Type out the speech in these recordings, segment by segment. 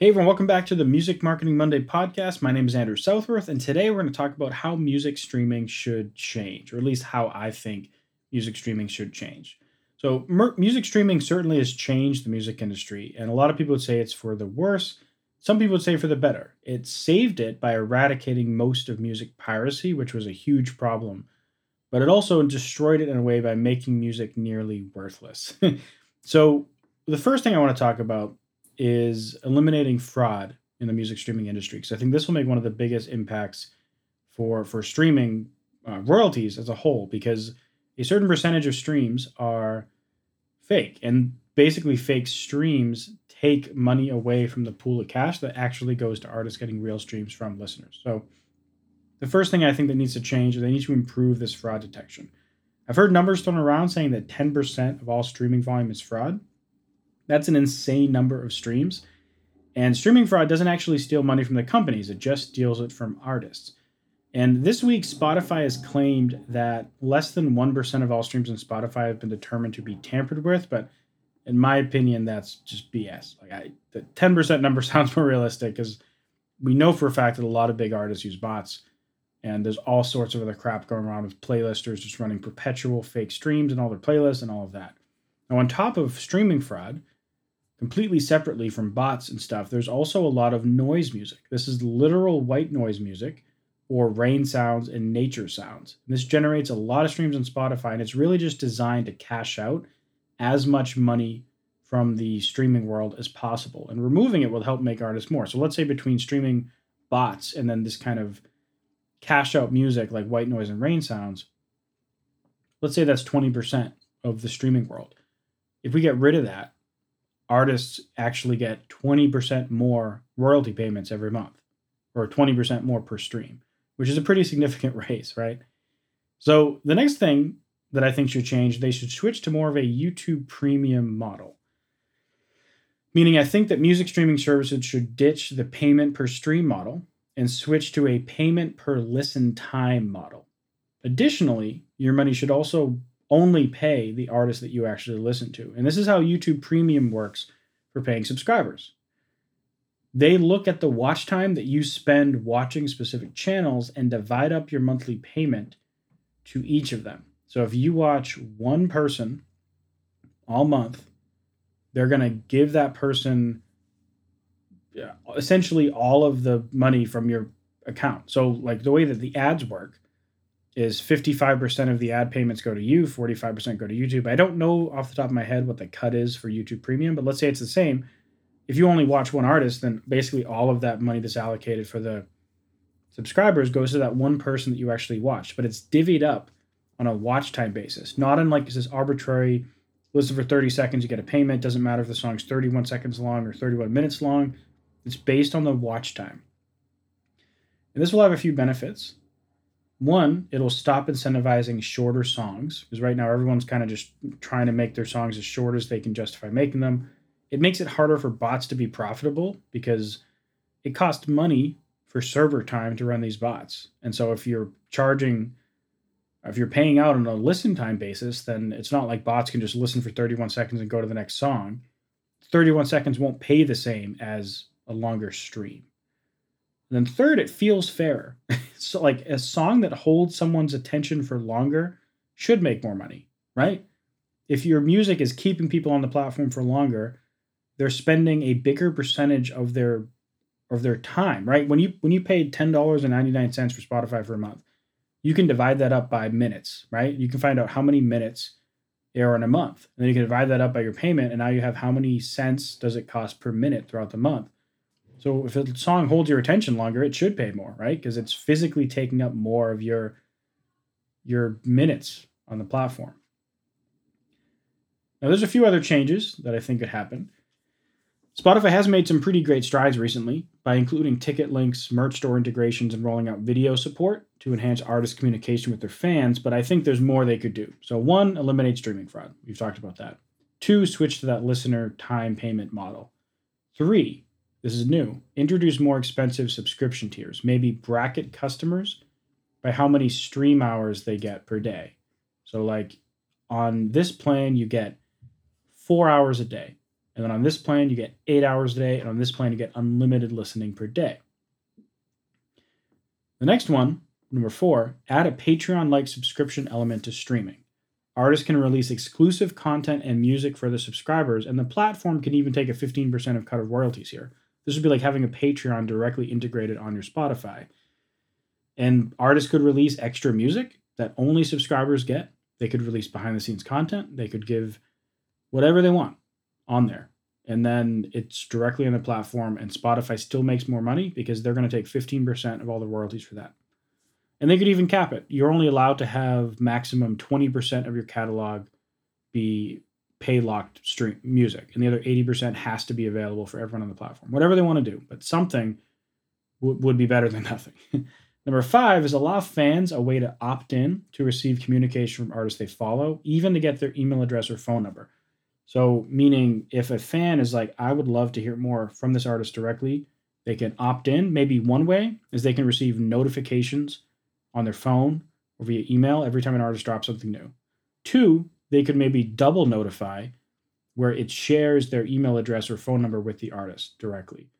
Hey everyone, welcome back to the Music Marketing Monday podcast. My name is Andrew Southworth, and today we're going to talk about how music streaming should change, or at least how I think music streaming should change. So, mer- music streaming certainly has changed the music industry, and a lot of people would say it's for the worse. Some people would say for the better. It saved it by eradicating most of music piracy, which was a huge problem, but it also destroyed it in a way by making music nearly worthless. so, the first thing I want to talk about is eliminating fraud in the music streaming industry because I think this will make one of the biggest impacts for for streaming uh, royalties as a whole because a certain percentage of streams are fake and basically fake streams take money away from the pool of cash that actually goes to artists getting real streams from listeners. So the first thing I think that needs to change is they need to improve this fraud detection. I've heard numbers thrown around saying that 10% of all streaming volume is fraud. That's an insane number of streams. And streaming fraud doesn't actually steal money from the companies, it just steals it from artists. And this week, Spotify has claimed that less than 1% of all streams on Spotify have been determined to be tampered with. But in my opinion, that's just BS. Like I, the 10% number sounds more realistic because we know for a fact that a lot of big artists use bots. And there's all sorts of other crap going around with playlisters just running perpetual fake streams and all their playlists and all of that. Now, on top of streaming fraud, completely separately from bots and stuff, there's also a lot of noise music. This is literal white noise music or rain sounds and nature sounds. And this generates a lot of streams on Spotify, and it's really just designed to cash out as much money from the streaming world as possible. And removing it will help make artists more. So let's say between streaming bots and then this kind of cash out music like white noise and rain sounds, let's say that's 20% of the streaming world. If we get rid of that, artists actually get 20% more royalty payments every month or 20% more per stream, which is a pretty significant raise, right? So the next thing that I think should change, they should switch to more of a YouTube premium model. Meaning, I think that music streaming services should ditch the payment per stream model and switch to a payment per listen time model. Additionally, your money should also only pay the artist that you actually listen to. And this is how YouTube Premium works for paying subscribers. They look at the watch time that you spend watching specific channels and divide up your monthly payment to each of them. So if you watch one person all month, they're going to give that person essentially all of the money from your account. So like the way that the ads work is 55% of the ad payments go to you, 45% go to YouTube. I don't know off the top of my head what the cut is for YouTube Premium, but let's say it's the same. If you only watch one artist, then basically all of that money that's allocated for the subscribers goes to that one person that you actually watched, but it's divvied up on a watch time basis, not in like this arbitrary listen for 30 seconds, you get a payment. Doesn't matter if the song's 31 seconds long or 31 minutes long. It's based on the watch time. And this will have a few benefits. One, it'll stop incentivizing shorter songs because right now everyone's kind of just trying to make their songs as short as they can justify making them. It makes it harder for bots to be profitable because it costs money for server time to run these bots. And so if you're charging if you're paying out on a listen time basis, then it's not like bots can just listen for 31 seconds and go to the next song. 31 seconds won't pay the same as a longer stream. And then third, it feels fair. so like a song that holds someone's attention for longer should make more money, right? If your music is keeping people on the platform for longer, they're spending a bigger percentage of their of their time, right? When you when you paid ten dollars and ninety nine cents for Spotify for a month, you can divide that up by minutes, right? You can find out how many minutes there are in a month, and then you can divide that up by your payment, and now you have how many cents does it cost per minute throughout the month. So if a song holds your attention longer, it should pay more, right? Because it's physically taking up more of your your minutes on the platform. Now there's a few other changes that I think could happen. Spotify has made some pretty great strides recently by including ticket links, merch store integrations, and rolling out video support to enhance artist communication with their fans, but I think there's more they could do. So, one, eliminate streaming fraud. We've talked about that. Two, switch to that listener time payment model. Three, this is new. Introduce more expensive subscription tiers. Maybe bracket customers by how many stream hours they get per day. So, like on this plan, you get four hours a day. And then on this plan, you get eight hours a day. And on this plan, you get unlimited listening per day. The next one, number four, add a Patreon like subscription element to streaming. Artists can release exclusive content and music for the subscribers, and the platform can even take a 15% of cut of royalties here. This would be like having a Patreon directly integrated on your Spotify. And artists could release extra music that only subscribers get. They could release behind the scenes content. They could give whatever they want on there. And then it's directly on the platform, and Spotify still makes more money because they're going to take 15% of all the royalties for that. And they could even cap it. You're only allowed to have maximum 20% of your catalog be pay locked stream music, and the other 80% has to be available for everyone on the platform. Whatever they want to do, but something w- would be better than nothing. Number five is allow fans a way to opt in to receive communication from artists they follow, even to get their email address or phone number. So, meaning if a fan is like, I would love to hear more from this artist directly, they can opt in. Maybe one way is they can receive notifications on their phone or via email every time an artist drops something new. Two, they could maybe double notify where it shares their email address or phone number with the artist directly.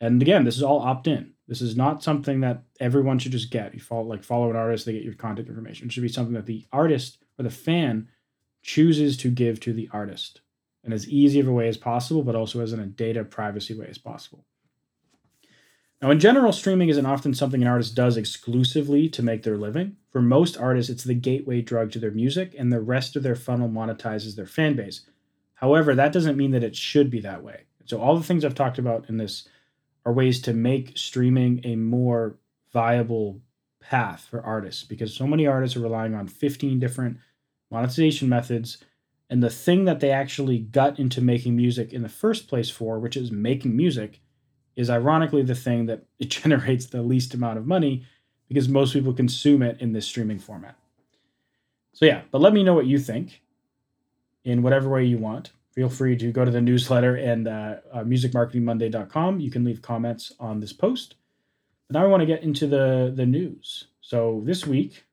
And again, this is all opt in. This is not something that everyone should just get. You follow like follow an artist, they get your contact information. It should be something that the artist or the fan chooses to give to the artist in as easy of a way as possible, but also as in a data privacy way as possible. Now, in general, streaming isn't often something an artist does exclusively to make their living. For most artists, it's the gateway drug to their music, and the rest of their funnel monetizes their fan base. However, that doesn't mean that it should be that way. So, all the things I've talked about in this are ways to make streaming a more viable path for artists because so many artists are relying on 15 different monetization methods. And the thing that they actually got into making music in the first place for, which is making music, is ironically the thing that it generates the least amount of money because most people consume it in this streaming format. So, yeah, but let me know what you think in whatever way you want. Feel free to go to the newsletter and uh, uh, musicmarketingmonday.com. You can leave comments on this post. But now I want to get into the, the news. So, this week,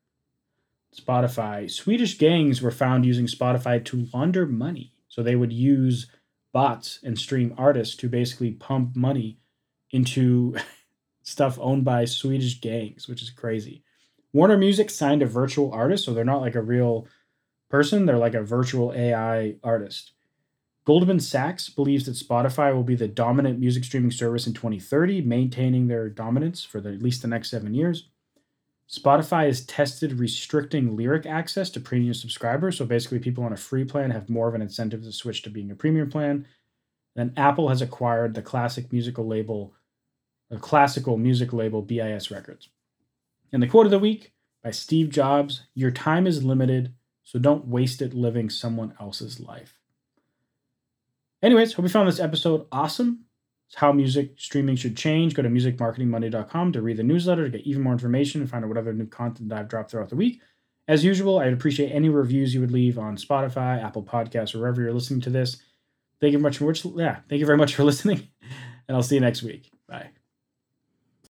Spotify. Swedish gangs were found using Spotify to launder money. So they would use bots and stream artists to basically pump money into stuff owned by Swedish gangs, which is crazy. Warner Music signed a virtual artist, so they're not like a real person, they're like a virtual AI artist. Goldman Sachs believes that Spotify will be the dominant music streaming service in 2030, maintaining their dominance for the, at least the next seven years. Spotify has tested restricting lyric access to premium subscribers. So basically, people on a free plan have more of an incentive to switch to being a premium plan. Then Apple has acquired the classic musical label, the classical music label BIS Records. And the quote of the week by Steve Jobs Your time is limited, so don't waste it living someone else's life. Anyways, hope you found this episode awesome. It's how music streaming should change. Go to musicmarketingmonday.com to read the newsletter to get even more information and find out what other new content I've dropped throughout the week. As usual, I'd appreciate any reviews you would leave on Spotify, Apple Podcasts, or wherever you're listening to this. Thank you very much for yeah, thank you very much for listening, and I'll see you next week. Bye.